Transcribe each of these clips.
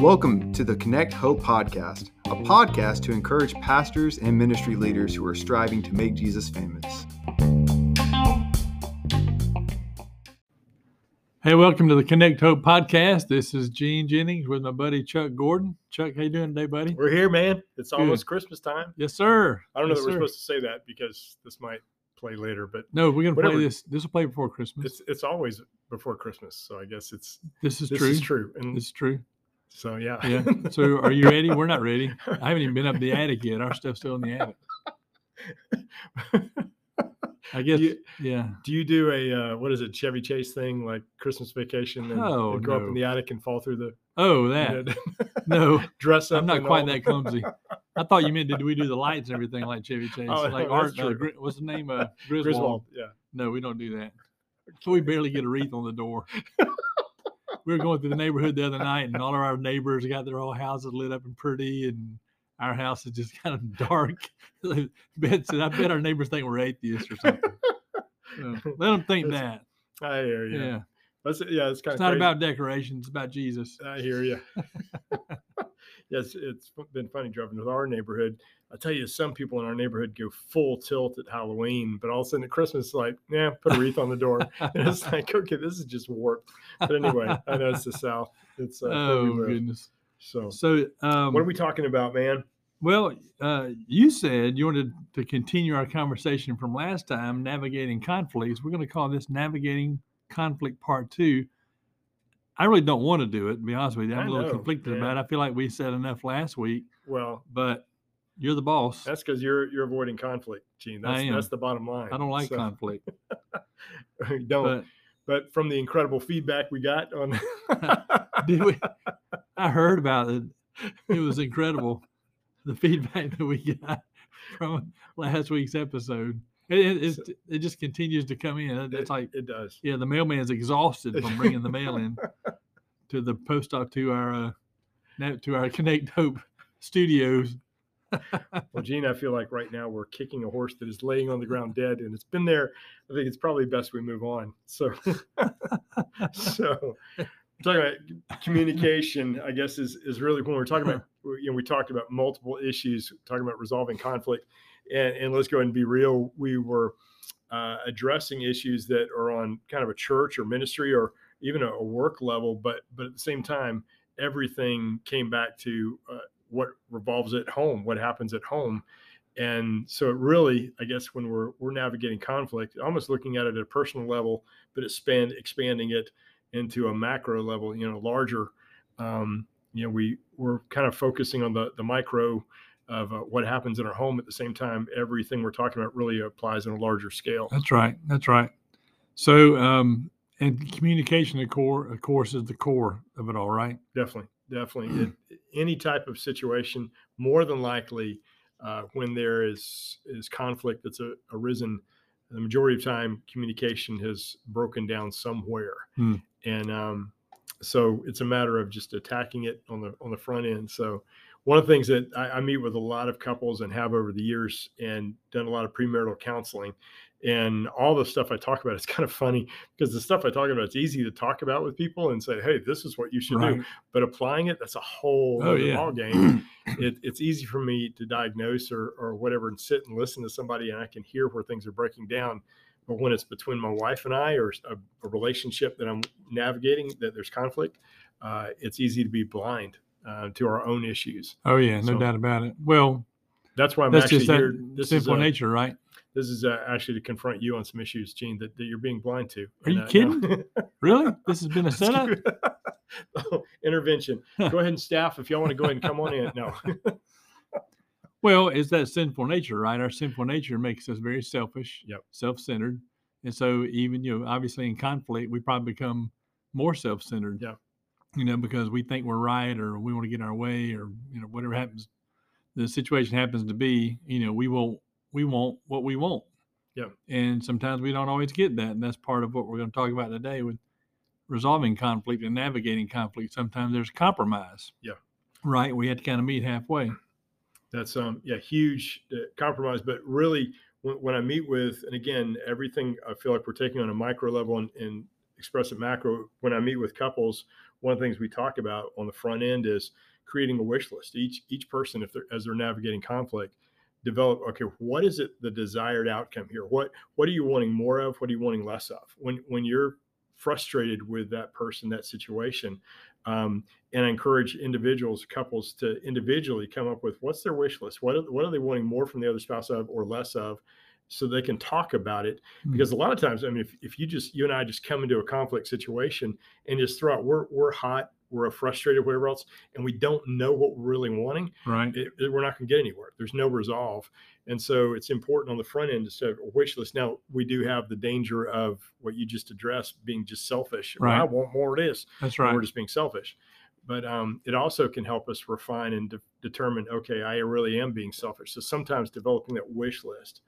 Welcome to the Connect Hope Podcast, a podcast to encourage pastors and ministry leaders who are striving to make Jesus famous. Hey, welcome to the Connect Hope podcast. This is Gene Jennings with my buddy Chuck Gordon. Chuck, how you doing today, buddy? We're here, man. It's almost Christmas time. Yes, sir. I don't know Yes, that we're sir. supposed to say that because this might play later, but No, we're gonna Whatever. play this. This will play before Christmas. it's it's always before Christmas. So I guess it's this is this true. is true. And It's true. so yeah. Yeah. So, are you ready? We're not ready. I haven't even been up the attic yet. Our stuff's still in the attic. I guess. you- yeah. Do you do a uh, what is it, Chevy Chase thing like Christmas vacation and, Oh, and go up in the attic and fall through the Oh, that. and No, dress up? I'm not quite all? that clumsy. I thought you meant did we do the lights and everything like Chevy Chase? Oh, like no, Art. Uh. What's the name? Uh, Griswold. Griswold, yeah. No, we don't do that. So we barely get a wreath on the door. we were going through the neighborhood the other night, and all of our neighbors got their old houses lit up and pretty, and our house is just kind of dark. bet said, I bet our neighbors think we're atheists or something. So, let them think that. I hear you. Yeah, That's yeah. It's kind it's of not about decorations; it's about Jesus. I hear you. yes, it's been funny driving to our neighborhood. I tell you, some people in our neighborhood go full tilt at Halloween, but all of a sudden at Christmas, it's like, yeah, put a wreath on the door. And it's like, okay, this is just warped. But anyway, I know it's the South. It's uh, oh goodness! So, So, um, what are we talking about, man? Well, uh, you said you wanted to continue our conversation from last time, navigating conflicts. We're going to call this navigating conflict part two. I really don't want to do it, to be honest with you. I'm I a little know, conflicted yeah. about it. I feel like we said enough last week, Well, but you're the boss. that's because you're you're avoiding conflict, Gene. That's am. that's the bottom line. I don't like So, conflict. don't. But But, from the incredible feedback we got on, did we? I heard about it. It was incredible. The feedback that we got from last week's episode. It, it, it just continues to come in. It's it, like it does. Yeah, the mailman's exhausted from bringing the mail in to the post office to our uh, to our Connect Hope studios. Well, Gene, I feel like right now we're kicking a horse that is laying on the ground dead, and it's been there. I think it's probably best we move on. So, so talking about communication. I guess is is really when we're talking about. You know, we talked about multiple issues, talking about resolving conflict, and and let's go ahead and be real. We were uh, addressing issues that are on kind of a church or ministry or even a, a work level, but but at the same time, everything came back to uh, what revolves at home, what happens at home. And so it really, I guess, when we're we're navigating conflict, almost looking at it at a personal level, but expand expanding it into a macro level, you know, larger. Um, you know, we we're kind of focusing on the the micro of uh, what happens in our home. At the same time, everything we're talking about really applies on a larger scale. That's right. That's right. So, um, and communication, of core, of course, is the core of it all, right? Definitely, definitely. it, any type of situation, more than likely, uh, when there is is conflict that's a, arisen, the majority of time communication has broken down somewhere, Hmm. and um, so it's a matter of just attacking it on the on the front end. So one of the things that I, I meet with a lot of couples and have over the years, and done a lot of premarital counseling. And all the stuff I talk about, it's kind of funny because the stuff I talk about, it's easy to talk about with people and say, "Hey, this is what you should do." But applying it that's a whole Oh, other yeah. ball game it, it's easy for me to diagnose or, or whatever and sit and listen to somebody and i can hear where things are breaking down but when it's between my wife and i or a, a relationship that i'm navigating that there's conflict uh, it's easy to be blind uh, to our own issues Oh yeah, no So- doubt about it. Well, that's why i'm that's actually just here this is, simple uh, nature, right? this is uh, actually to confront you on some issues gene that, that you're being blind to Are you uh, no. kidding? Really? This has been a setup. Oh, intervention. Go ahead and staff if y'all want to go ahead and come on in. No. Well, it's that sinful nature, right? Our sinful nature makes us very selfish, Yep. self-centered, and so even you know, obviously in conflict, we probably become more self-centered. Yeah. You know, because we think we're right, or we want to get our way, or you know, whatever happens, the situation happens to be. You know, we will we want what we want. Yeah. And sometimes we don't always get that, and that's part of what we're going to talk about today with resolving conflict and navigating conflict. Sometimes there's compromise. Yeah. Right. We had to kind of meet halfway. That's um yeah huge uh, compromise, but really when, when I meet with and again everything I feel like we're taking on a micro level and, and express it macro. When I meet with couples, one of the things we talk about on the front end is creating a wish list. Each each person, if they're as they're navigating conflict, develop okay, what is it the desired outcome here? What what are you wanting more of? What are you wanting less of? When when you're frustrated with that person, that situation, um, and I encourage individuals, couples to individually come up with what's their wish list. What are, what are they wanting more from the other spouse of or less of, so they can talk about it. Mm. Because a lot of times, I mean, if, if you just you and I just come into a conflict situation and just throw out we're we're hot, we're frustrated, whatever else, and we don't know what we're really wanting, Right. it, it- we're not going to get anywhere. There's no resolve, and so it's important on the front end to set a wish list. Now we do have the danger of what you just addressed, being just selfish. Well, I want more of this That's right. we're just being selfish. But um, it also can help us refine and de- determine, okay, I really am being selfish. So sometimes developing that wish list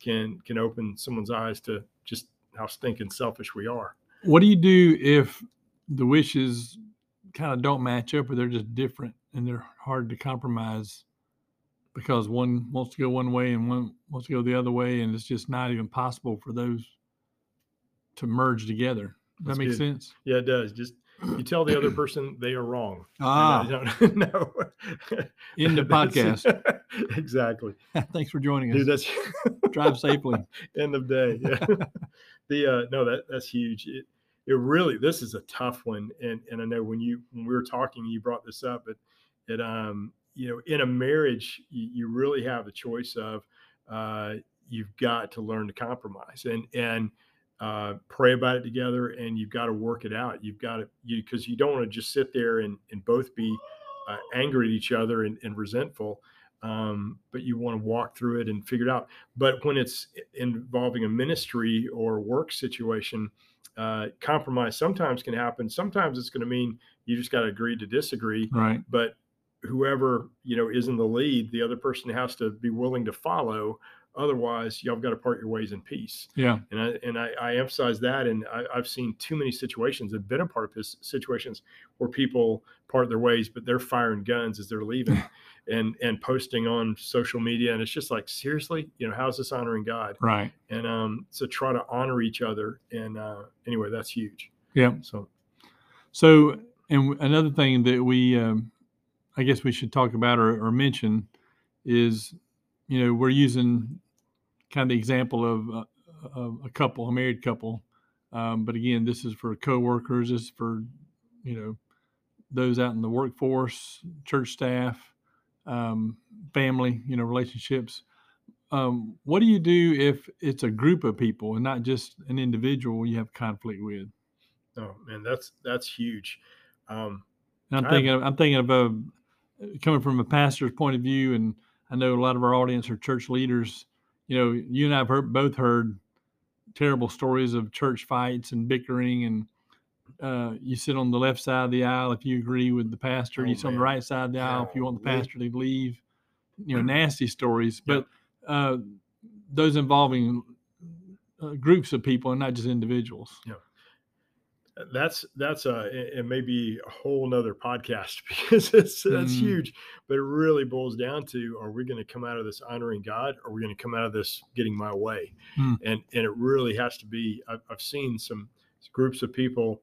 can can open someone's eyes to just how stinking selfish we are. What do you do if the wishes kind of don't match up or they're just different and they're hard to compromise because one wants to go one way and one wants to go the other way and it's just not even possible for those to merge together. That's that make good. sense? Yeah, it does. Just you tell the other person they are wrong. Ah, And I don't know. in the podcast. exactly. Thanks for joining us. Dude, that's Drive safely. end of day. Yeah. the uh, no, that that's huge. It it really this is a tough one, and and I know when you when we were talking, you brought this up, but it um you know in a marriage you, you really have a choice of uh, you've got to learn to compromise and and uh, pray about it together, and you've got to work it out. You've got to you because you don't want to just sit there and and both be uh, angry at each other and, and resentful. Um, but you want to walk through it and figure it out. But when it's involving a ministry or work situation, uh, compromise sometimes can happen. Sometimes it's going to mean you just got to agree to disagree. Right. But whoever you know is in the lead, the other person has to be willing to follow. Otherwise, y'all got to part your ways in peace. Yeah. And I and I, I emphasize that, and I, I've seen too many situations. I've been a part of this situations where people part their ways, but they're firing guns as they're leaving, and and posting on social media, and it's just like seriously, you know, how's this honoring God? Right. And um, so try to honor each other. And uh, anyway, that's huge. Yeah. So So, and another thing that we, um, I guess we should talk about or, or mention is, you know, we're using kind of the example of, uh, of a couple, a married couple. Um, but again, this is for coworkers, this is for, you know, those out in the workforce, church staff, um, family, you know, relationships. Um, what do you do if it's a group of people and not just an individual you have conflict with? oh man, that's that's huge. Um, I'm I- thinking, of, I'm thinking of uh, coming from a pastor's point of view, and I know a lot of our audience are church leaders. You know, you and I have heard, both heard terrible stories of church fights and bickering, and uh, you sit on the left side of the aisle if you agree with the pastor. Oh, you sit on the right side of the aisle if you want the pastor to leave. You know, nasty stories, but uh, those involving uh, groups of people and not just individuals. That's that's a it, it may be a whole nother podcast because it's that's Mm. huge but it really boils down to are we going to come out of this honoring god or are we going to come out of this getting my way Mm. and and it really has to be I've, I've seen some groups of people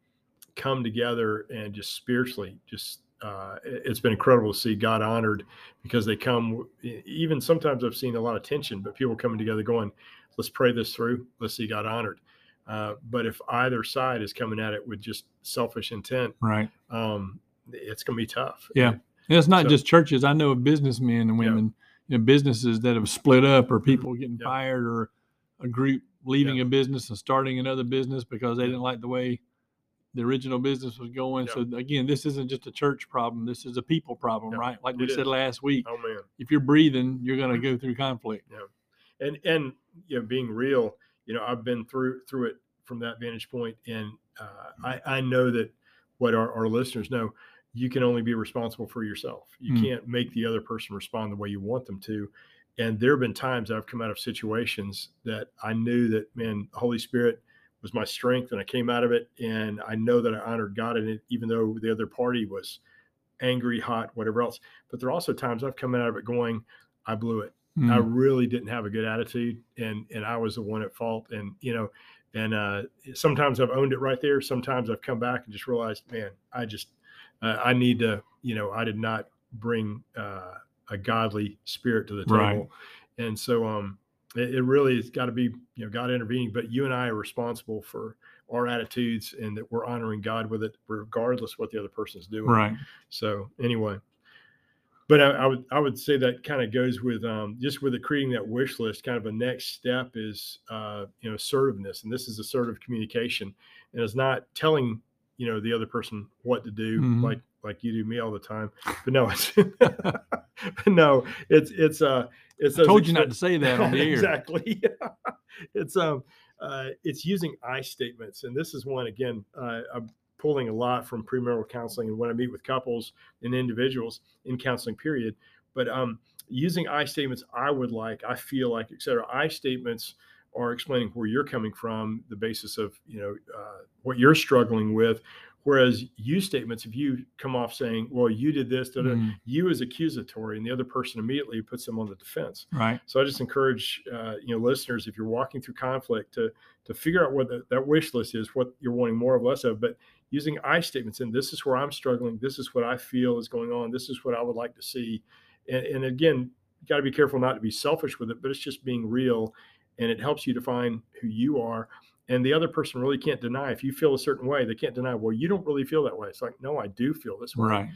come together and just spiritually just uh, it- it's been incredible to see God honored because they come. Even sometimes I've seen a lot of tension, but people coming together going, "Let's pray this through. Let's see God honored." Uh, but if either side is coming at it with just selfish intent, Right. um, it's going to be tough. Yeah. And it's not So- just churches. I know of businessmen and Yeah. women, you know, businesses that have split up or people getting Yeah. fired or a group leaving Yeah. a business and starting another business because they didn't like the way the original business was going. Yeah. So again, this isn't just a church problem. This is a people problem, Yeah, right? Like we it said is. last week, Oh man. if you're breathing, you're going to go through conflict. Yeah, and and you know being real you know i've been through through it from that vantage point and uh, i i know that what our, our listeners know you can only be responsible for yourself. You Mm. can't make the other person respond the way you want them to and there have been times i've come out of situations that i knew that man holy spirit was my strength and i came out of it and i know that i honored god in it even though the other party was angry hot whatever else. But there are also times i've come out of it going i blew it I Mm. really didn't have a good attitude and and I was the one at fault and you know and uh, sometimes I've owned it right there. Sometimes I've come back and just realized, man, I just uh, I need to, you know, I did not bring uh, a godly spirit to the table, Right. and so um, it, it really has got to be, you know, God intervening. But you and I are responsible for our attitudes and that we're honoring God with it, regardless what the other person's doing. Right. So anyway, but I, I would I would say that kind of goes with um, just with it creating that wish list. Kind of a next step is uh, you know assertiveness, and this is assertive communication, and it's not telling you know the other person what to do Mhm. like like you do me all the time. But no, it's no, it's it's uh it's I told you not to say that on the air. exactly. it's um uh, it's using I statements, and this is one again. Uh, I'm pulling a lot from premarital counseling, and when I meet with couples and individuals in counseling period. But um, using I statements, I would like, I feel like, etc. I statements are explaining where you're coming from, the basis of you know uh, what you're struggling with. Whereas you statements, if you come off saying, "Well, you did this," Mm, you is accusatory, and the other person immediately puts them on the defense. right. So I just encourage uh, you know listeners if you're walking through conflict to to figure out what the, that wish list is, what you're wanting more of, less of, but using I statements and this is where I'm struggling, this is what I feel is going on, this is what I would like to see, and, and again, you got to be careful not to be selfish with it, but it's just being real, and it helps you define who you are. And the other person really can't deny if you feel a certain way, they can't deny, well, you don't really feel that way. It's like, no, I do feel this way. Right.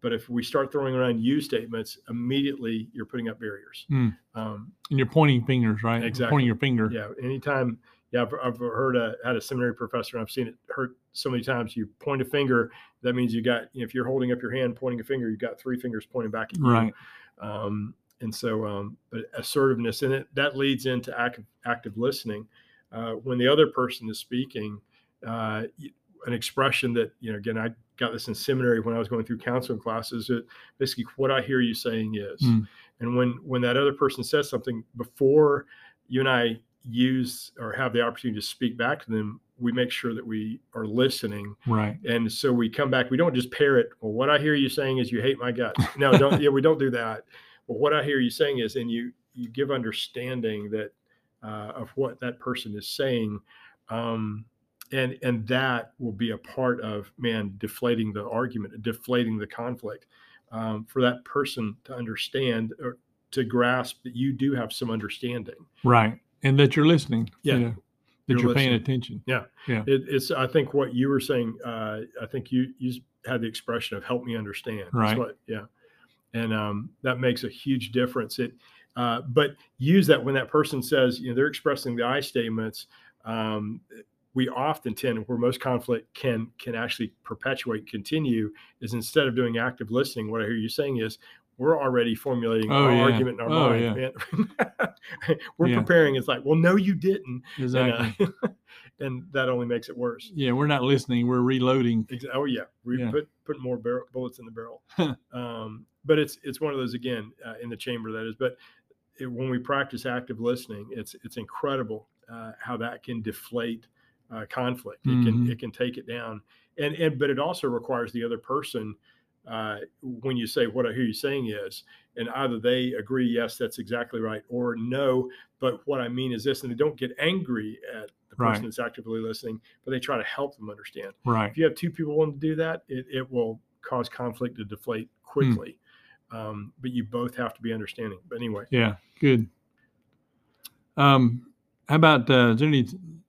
But if we start throwing around you statements, immediately you're putting up barriers. Hmm. Um, And you're pointing fingers, right? Exactly. Pointing your finger. yeah anytime yeah i've, I've heard a had a seminary professor and i've seen it hurt so many times you point a finger that means you got if you're holding up your hand pointing a finger you've got three fingers pointing back at you Right. um, and so um, but assertiveness and it that leads into active active listening uh, when the other person is speaking uh, an expression that you know again i got this in seminary when i was going through counseling classes it basically what i hear you saying is Mm. and when when that other person says something before you and i use or have the opportunity to speak back to them we make sure that we are listening Right. and so we come back we don't just parrot well what i hear you saying is you hate my guts no don't yeah we don't do that but what i hear you saying is and you you give understanding that uh, of what that person is saying um, and and that will be a part of man deflating the argument deflating the conflict um, for that person to understand or to grasp that you do have some understanding Right. And that you're listening. you Yeah. know, that You're you're, paying attention. it, it's i think what you were saying uh, i think you you had the expression of help me understand Right. what, yeah and um, that makes a huge difference it uh, but use that when that person says you know they're expressing the i statements um, we often tend where most conflict can can actually perpetuate continue is instead of doing active listening what i hear you saying is we're already formulating Oh, our yeah. argument in our Oh, mind man. we're Yeah. preparing it's like well no you didn't Exactly. and, uh, and that only makes it worse yeah. We're not listening. We're reloading. Oh yeah, we Yeah. put put more barrel, bullets in the barrel. um, but it's it's one of those again uh, in the chamber that is. But it, when we practice active listening, it's it's incredible uh, how that can deflate uh, conflict. It can Mhm. it can take it down, and and but it also requires the other person. Uh, when you say what I hear you saying is, and either they agree, yes, that's exactly right, or no, but what I mean is this, and they don't get angry at the person Right. that's actively listening, but they try to help them understand Right. if you have two people wanting to do that, it, it will cause conflict to deflate quickly. Um, but you both have to be understanding. But anyway, Yeah. Good. Um, how about uh, is there any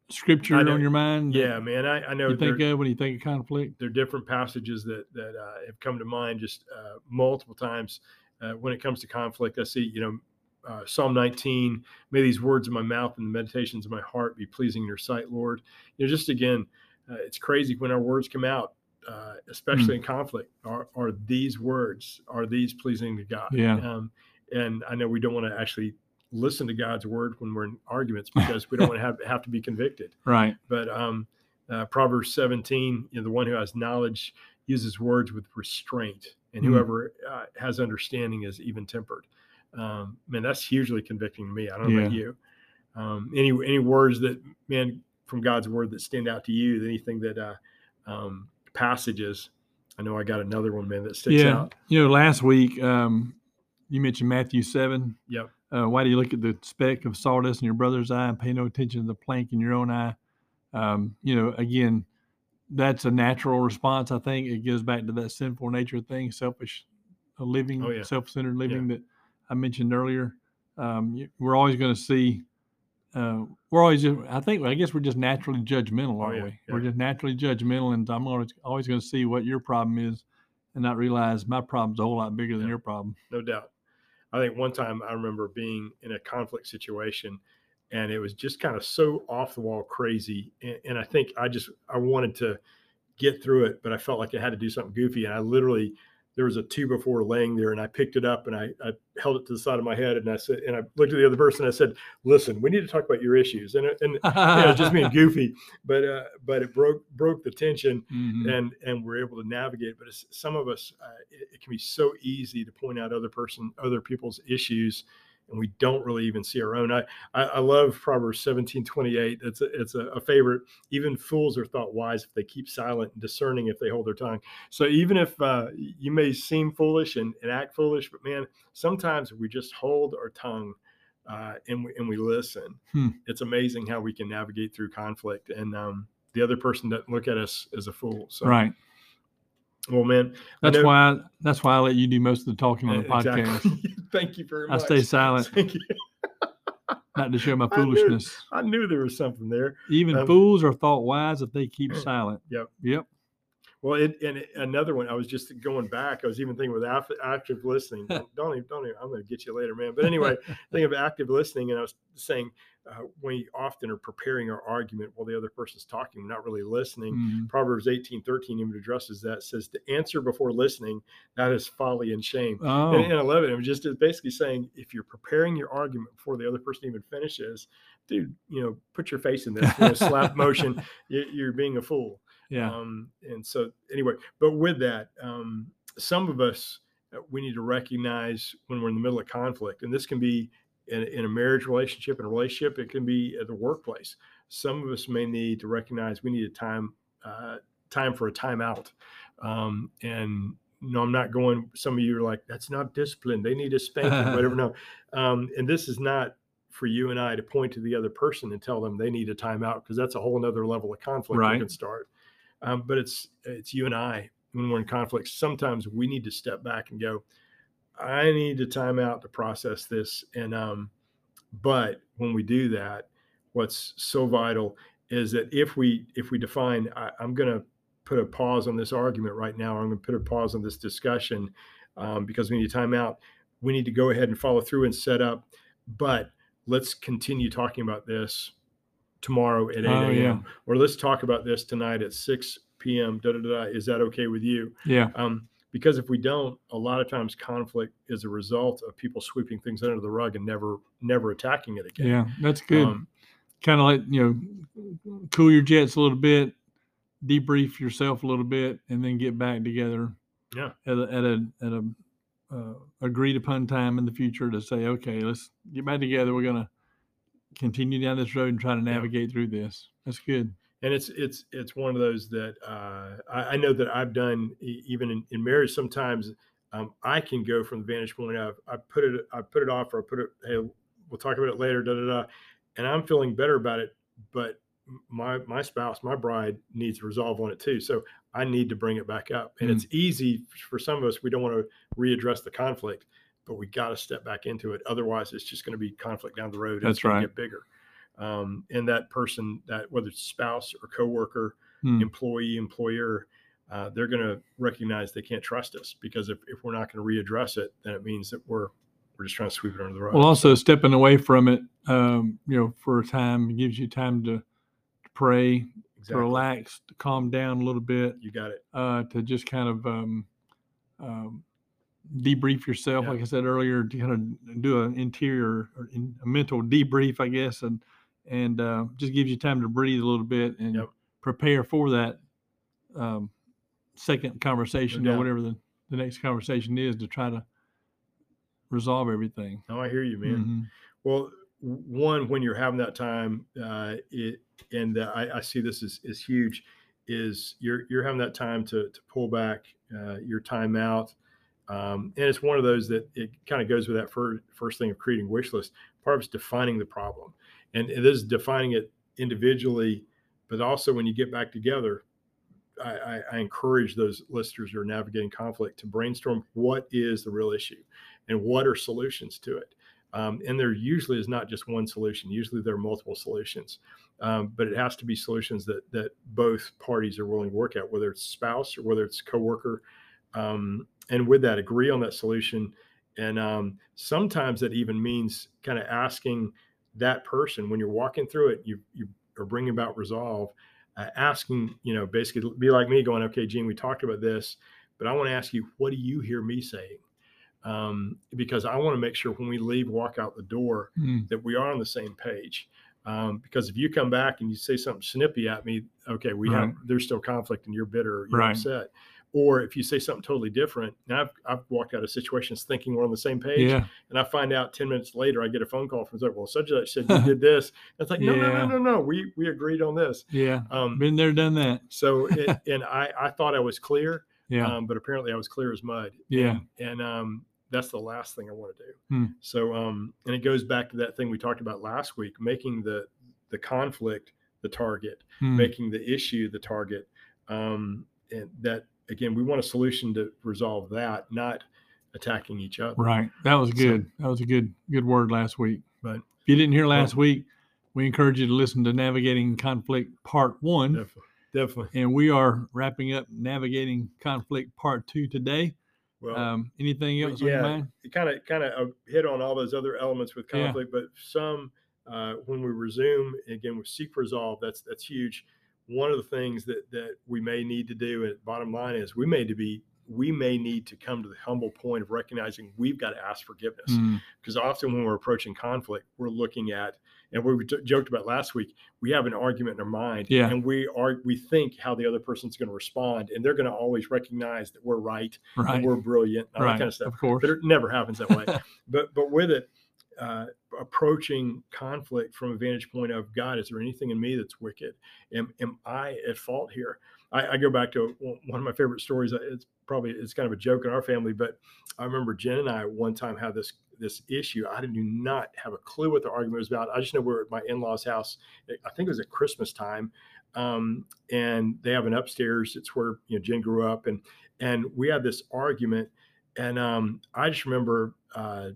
scripture on your mind? yeah, man, I, I know You think of when you think of conflict? there are different passages that that uh, have come to mind just uh, multiple times uh, when it comes to conflict. I see, you know, uh, Psalm 19, may these words of my mouth and the meditations of my heart be pleasing in your sight, Lord. You know, just again, uh, it's crazy when our words come out, uh, especially in conflict. Are, are these words, are these pleasing to God? Yeah. Um, and I know we don't want to actually listen to God's word when we're in arguments because we don't want to have, have to be convicted Right. but um, uh, Proverbs 17, you know, the one who has knowledge uses words with restraint, and Mm. whoever uh, has understanding is even tempered. Um, man, that's hugely convicting to me. I don't know about you. Um, any any words that man from God's word that stand out to you? Anything that uh, um, passages? I know I got another one, man, that sticks yeah. out. You know, last week um, you mentioned Matthew seven. Yep. Uh, why do you look at the speck of sawdust in your brother's eye and pay no attention to the plank in your own eye? um, you know, again, that's a natural response. I think it goes back to that sinful nature thing, selfish uh, living, Oh, yeah. self-centered living that I mentioned earlier. Um, you- we're always going to see. Uh, we're always. Just, I think. I guess we're just naturally judgmental, Oh, aren't yeah, we? We're just naturally judgmental, and I'm always always going to see what your problem is, and not realize my problem's a whole lot bigger than your problem. no doubt. I think one time I remember being in a conflict situation and it was just kind of so off the wall crazy. And, and I think I just, I wanted to get through it, but I felt like I had to do something goofy. And I literally, there was a two before laying there and I picked it up and I, I held it to the side of my head and I said, and I looked at the other person and I said, listen, we need to talk about your issues. And, it- and you know, was just being goofy, but, uh, but it broke, broke the tension Mhm. and and we're able to navigate but it's, some of us uh, it, it can be so easy to point out other person other people's issues and we don't really even see our own i i, I love proverbs 17 28 it's a, it's a, a favorite. Even fools are thought wise if they keep silent and discerning if they hold their tongue. So even if uh, you may seem foolish and, and act foolish but man sometimes we just hold our tongue uh, and, we, and we listen. Hmm. it's amazing how we can navigate through conflict and um, the other person doesn't look at us as a fool so. Right. Well, man, That's know- why. That's why I let you do most of the talking on the e- podcast. Thank you very I much. stay silent. Thank you. not to show my I knew- foolishness. I knew there was something there. Even Um, fools are thought wise if they keep silent. Yep. Yep. Well, it, and it- another one. I was just going back. I was even thinking with active, active listening. Don't don't even, don't even. I'm going to get you later, man. But anyway, thinking of active listening, and I was saying uh, we often are preparing our argument while the other person's talking, not really listening. Mhm. Proverbs 18, 13 even addresses that. Says to answer before listening, that is folly and shame. Oh, And, and I love it. It was just basically saying if you're preparing your argument before the other person even finishes, dude, you know, put your face in this, you know, slap motion. you- You're being a fool. yeah. Um, and so, anyway, but with that, um, some of us, uh, we need to recognize when we're in the middle of conflict, and this can be in, in a marriage relationship, in a relationship, it can be at the workplace. Some of us may need to recognize we need a time, uh, time for a timeout. Um, and no, I'm not going. Some of you are like, that's not discipline. They need a spanking, whatever. No, um, and this is not for you and I to point to the other person and tell them they need a timeout because that's a whole nother level of conflict Right. can start. Um, but it's it's you and I when we're in conflict. Sometimes we need to step back and go. I need to time out to process this, and um, but when we do that, what's so vital is that if we if we define, I, I'm going to put a pause on this argument right now. Or I'm going to put a pause on this discussion um, because we need time out. We need to go ahead and follow through and set up, but let's continue talking about this tomorrow at 8 Oh, a.m. yeah. or let's talk about this tonight at 6 p.m. Da, da, da, da. Is that okay with you? Yeah. Um, because if we don't, a lot of times conflict is a result of people sweeping things under the rug and never, never attacking it again. Yeah. That's good. Um, kind of like you know, cool your jets a little bit, debrief yourself a little bit, and then get back together. Yeah. At a at a at a uh, agreed upon time in the future to say, okay, let's get back together. We're gonna continue down this road and try to Yeah. navigate through this. That's good. And it's it's it's one of those that uh, I, I know that I've done even in, in marriage. Sometimes um, I can go from the vantage point of I put it I put it off or I put it hey we'll talk about it later da da da, and I'm feeling better about it, but my my spouse my bride needs resolve on it too. So I need to bring it back up, and Mm. it's easy for some of us. We don't want to readdress the conflict, but we got to step back into it. Otherwise, it's just going to be conflict down the road. and it's That's right. Get bigger um, and that person that whether it's spouse or coworker Hmm. employee employer uh, they're going to recognize they can't trust us because if, if we're not going to readdress it then it means that we're we're just trying to sweep it under the rug Well, also stepping away from it, um, you know, for a time gives you time to, to pray, to relax, to calm down a little bit. you got it uh, to just kind of um, um, debrief yourself, Yeah. like I said earlier, to kind of do an interior or in, a mental debrief, I guess, and and uh, just gives you time to breathe a little bit and Yep. prepare for that um, second conversation or whatever the, the next conversation is to try to resolve everything. no i hear you man Mhm. well one when you're having that time uh, it and uh, I, I see this as, as huge is you're you're having that time to, to pull back uh, your time out um, and it's one of those that it kind of goes with that first, first thing of creating wish list part of it's defining the problem and it is defining it individually but also when you get back together, I, I, I encourage those listeners who are navigating conflict to brainstorm what is the real issue and what are solutions to it. Um, and there usually is not just one solution. Usually there are multiple solutions, um, but it has to be solutions that that both parties are willing to work at, whether it's spouse or whether it's coworker. Um, and with that, agree on that solution. And um, sometimes that even means kind of asking that person when you're walking through it, you you are bringing about resolve, uh, asking you know basically be like me, going, okay, Gene, we talked about this, but I want to ask you, what do you hear me saying? um, because I want to make sure when we leave, walk out the door, Mm. that we are on the same page. Um, because if you come back and you say something snippy at me, okay, we have there's still conflict and you're bitter, you're Right. upset. Or if you say something totally different, and I've I've walked out of situations thinking we're on the same page, Yeah. and I find out ten minutes later I get a phone call from like, well, such and such said you did this. And it's like, no, no, Yeah. no, no, no, we we agreed on this. Yeah. Um, Been there, done that. so it, and I I thought I was clear, Yeah. um, but apparently I was clear as mud. Yeah. And, and um, that's the last thing I want to do. Hmm. So, um, and it goes back to that thing we talked about last week, making the the conflict the target, Mm. making the issue the target. Um, and that again, we want a solution to resolve that, not attacking each other. Right. That was So- good. that was a good good word last week. But- if you didn't hear last week, we encourage you to listen to Navigating Conflict Part One. Definitely. Definitely. And we are wrapping up Navigating Conflict Part Two today. Well, Um, anything else yeah. it kind of kind of hit on all those other elements with Yeah. conflict, but some uh, when we resume again with seek resolve, that's that's huge. One of the things that that we may need to do, and bottom line is, we may to be we may need to come to the humble point of recognizing we've got to ask forgiveness Mm, because often when we're approaching conflict, we're looking at and we j- joked about last week. We have an argument in our mind, Yeah. and we are we think how the other person's going to respond, and they're going to always recognize that we're right, right. and we're brilliant, all that kind of stuff Of course. but it never happens that way. but but with it, uh, approaching conflict from a vantage point of God, is there anything in me that's wicked? Am am I at fault here? I, I go back to one of my favorite stories. uh, It's probably it's kind of a joke in our family, but I remember Jen and I one time had this this issue. I do not have a clue what the argument was about. I just know we we're at my in law's house. I think it was at Christmas time, um, and they have an upstairs. It's where you know Jen grew up, and and we had this argument, and um, I just remember uh,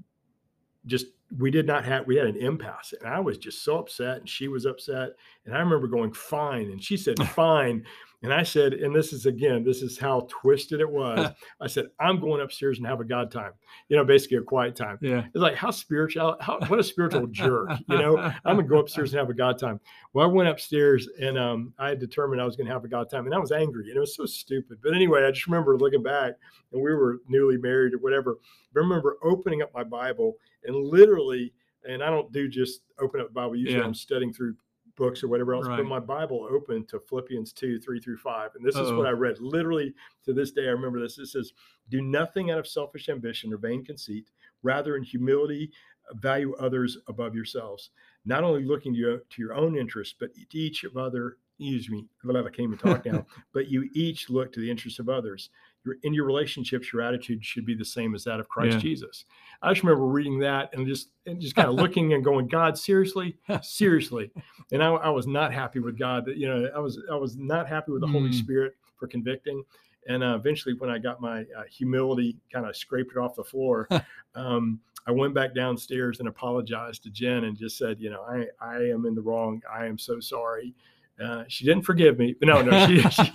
just we did not have we had an impasse, and I was just so upset, and she was upset, and I remember going fine, and she said fine, and I said, and this is again, this is how twisted it was. I said, I'm going upstairs and have a God time, you know, basically a quiet time. Yeah. It's like how spiritual, how what a spiritual jerk, you know. I'm gonna go upstairs and have a God time. Well, I went upstairs and um, I had determined I was gonna have a God time, and I was angry, and it was so stupid. But anyway, I just remember looking back, and we were newly married or whatever. But I remember opening up my Bible and literally, and I don't do just open up the Bible. Usually, Yeah. I'm studying through books or whatever else. Right. But my Bible opened to Philippians two, three through five, and this is Uh-oh. what I read. Literally to this day, I remember this. It says, "Do nothing out of selfish ambition or vain conceit." Rather, in humility, value others above yourselves, not only looking to your, to your own interests, but to each of other. Excuse me, I can't even talk now. but you each look to the interests of others. Your, in your relationships, your attitude should be the same as that of Christ Yeah. Jesus. I just remember reading that and just and just kind of looking and going, God, seriously, seriously. And I, I was not happy with God. That you know, I was I was not happy with the Holy Mm. Spirit for convicting. And uh, eventually, when I got my uh, humility kind of scraped it off the floor, um, I went back downstairs and apologized to Jen and just said, you know, I, I am in the wrong. I am so sorry. Uh, she didn't forgive me. No, no, she, she,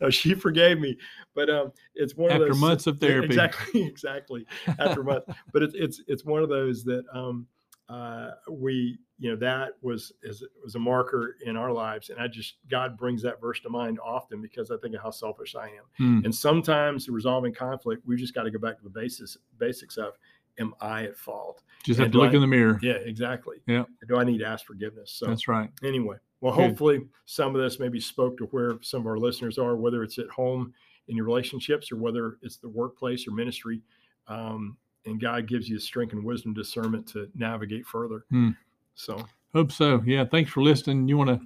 no, she forgave me. But um, it's one After of those months of therapy. Exactly, exactly. After months, but it's it's it's one of those that um, uh, we you know that was is was a marker in our lives, and I just God brings that verse to mind often because I think of how selfish I am. Hmm. And sometimes resolving conflict, we just got to go back to the basis basics of am I at fault? Just and have to look I- in the mirror. Yeah, exactly. Yeah. Do I need to ask forgiveness? So That's right. anyway, well, Good. hopefully some of this maybe spoke to where some of our listeners are, whether it's at home in your relationships or whether it's the workplace or ministry. Um, and God gives you strength and wisdom, discernment to navigate further. Hmm. So Hope so. Yeah. Thanks for listening. You want to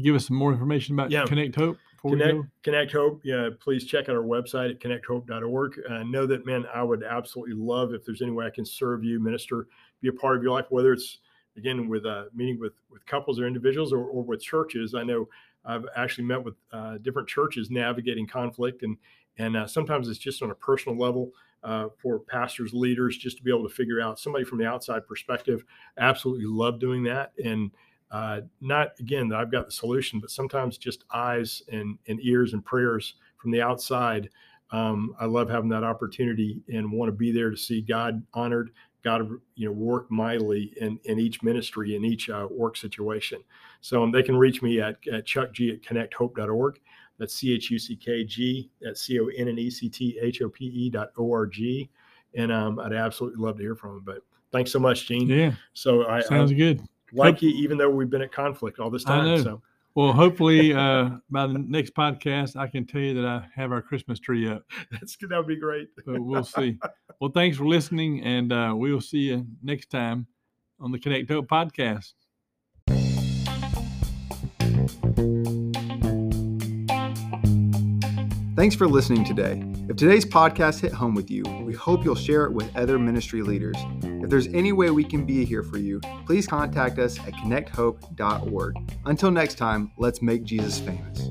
give us some more information about Yeah. Connect Hope Connect. Connect Hope. Yeah, please check out our website at connecthope.org. Uh, know that, man, I would absolutely love if there's any way I can serve you, minister, be a part of your life, whether it's again with uh, meeting with with couples or individuals or, or with churches. I know I've actually met with uh, different churches navigating conflict, and and uh, sometimes it's just on a personal level uh, for pastors, leaders, just to be able to figure out somebody from the outside perspective. Absolutely love doing that, and uh, not again that I've got the solution, but sometimes just eyes and and ears and prayers from the outside. Um, I love having that opportunity and want to be there to see God honored, God you know work mightily in in each ministry in each uh, work situation. So um, they can reach me at, at chuckg at connecthope.org. That's C H U C K G at C O N N E C T H O P E dot O R G. And um, I'd absolutely love to hear from them. But thanks so much, Gene. Yeah. So I sounds I good. like you, even though we've been at conflict all this time. So Well, hopefully uh, by the next podcast, I can tell you that I have our Christmas tree up. that's that would be great. But we'll see. well, thanks for listening, and uh, we will see you next time on the Connect Hope podcast. Thanks for listening today. If today's podcast hit home with you, we hope you'll share it with other ministry leaders. If there's any way we can be here for you, please contact us at connecthope.org. Until next time, let's make Jesus famous.